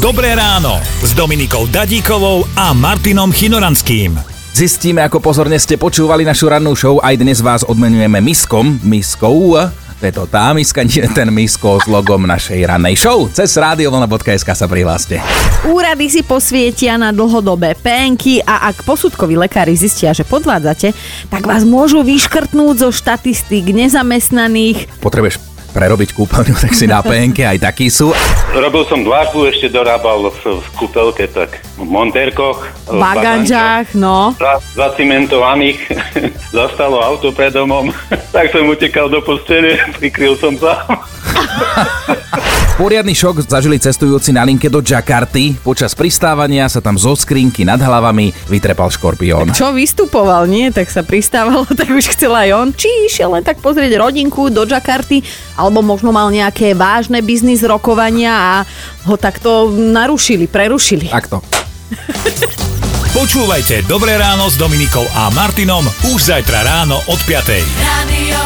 Dobré ráno s Dominikou Dadíkovou a Martinom Chinoranským. Zistíme, ako pozorne ste počúvali našu rannú show. Aj dnes vás odmenujeme miskom, miskou. To je to tá miska, nie ten misko s logom našej rannej show. Cez radiovlna.sk sa prihláste. Úrady si posvietia na dlhodobé penky a ak posudkoví lekári zistia, že podvádzate, tak vás môžu vyškrtnúť zo štatistík nezamestnaných. Potrebuješ prerobiť kúpeľňu, tak si na PNK aj takí sú. Robil som dlážbu, ešte dorábal v, v kúpeľke, tak v montérkoch. v Baganžách, no. Za, zacimentovaných. Zastalo auto pred domom. tak som utekal do postele, prikryl som sa. Poriadny šok zažili cestujúci na linke do Jakarty. Počas pristávania sa tam zo skrinky nad hlavami vytrepal škorpión. Čo vystupoval, nie? Tak sa pristávalo, tak už chcel aj on. Či išiel len tak pozrieť rodinku do Jakarty, alebo možno mal nejaké vážne biznis rokovania a ho takto narušili, prerušili. Takto. Počúvajte Dobré ráno s Dominikou a Martinom už zajtra ráno od 5. Radio.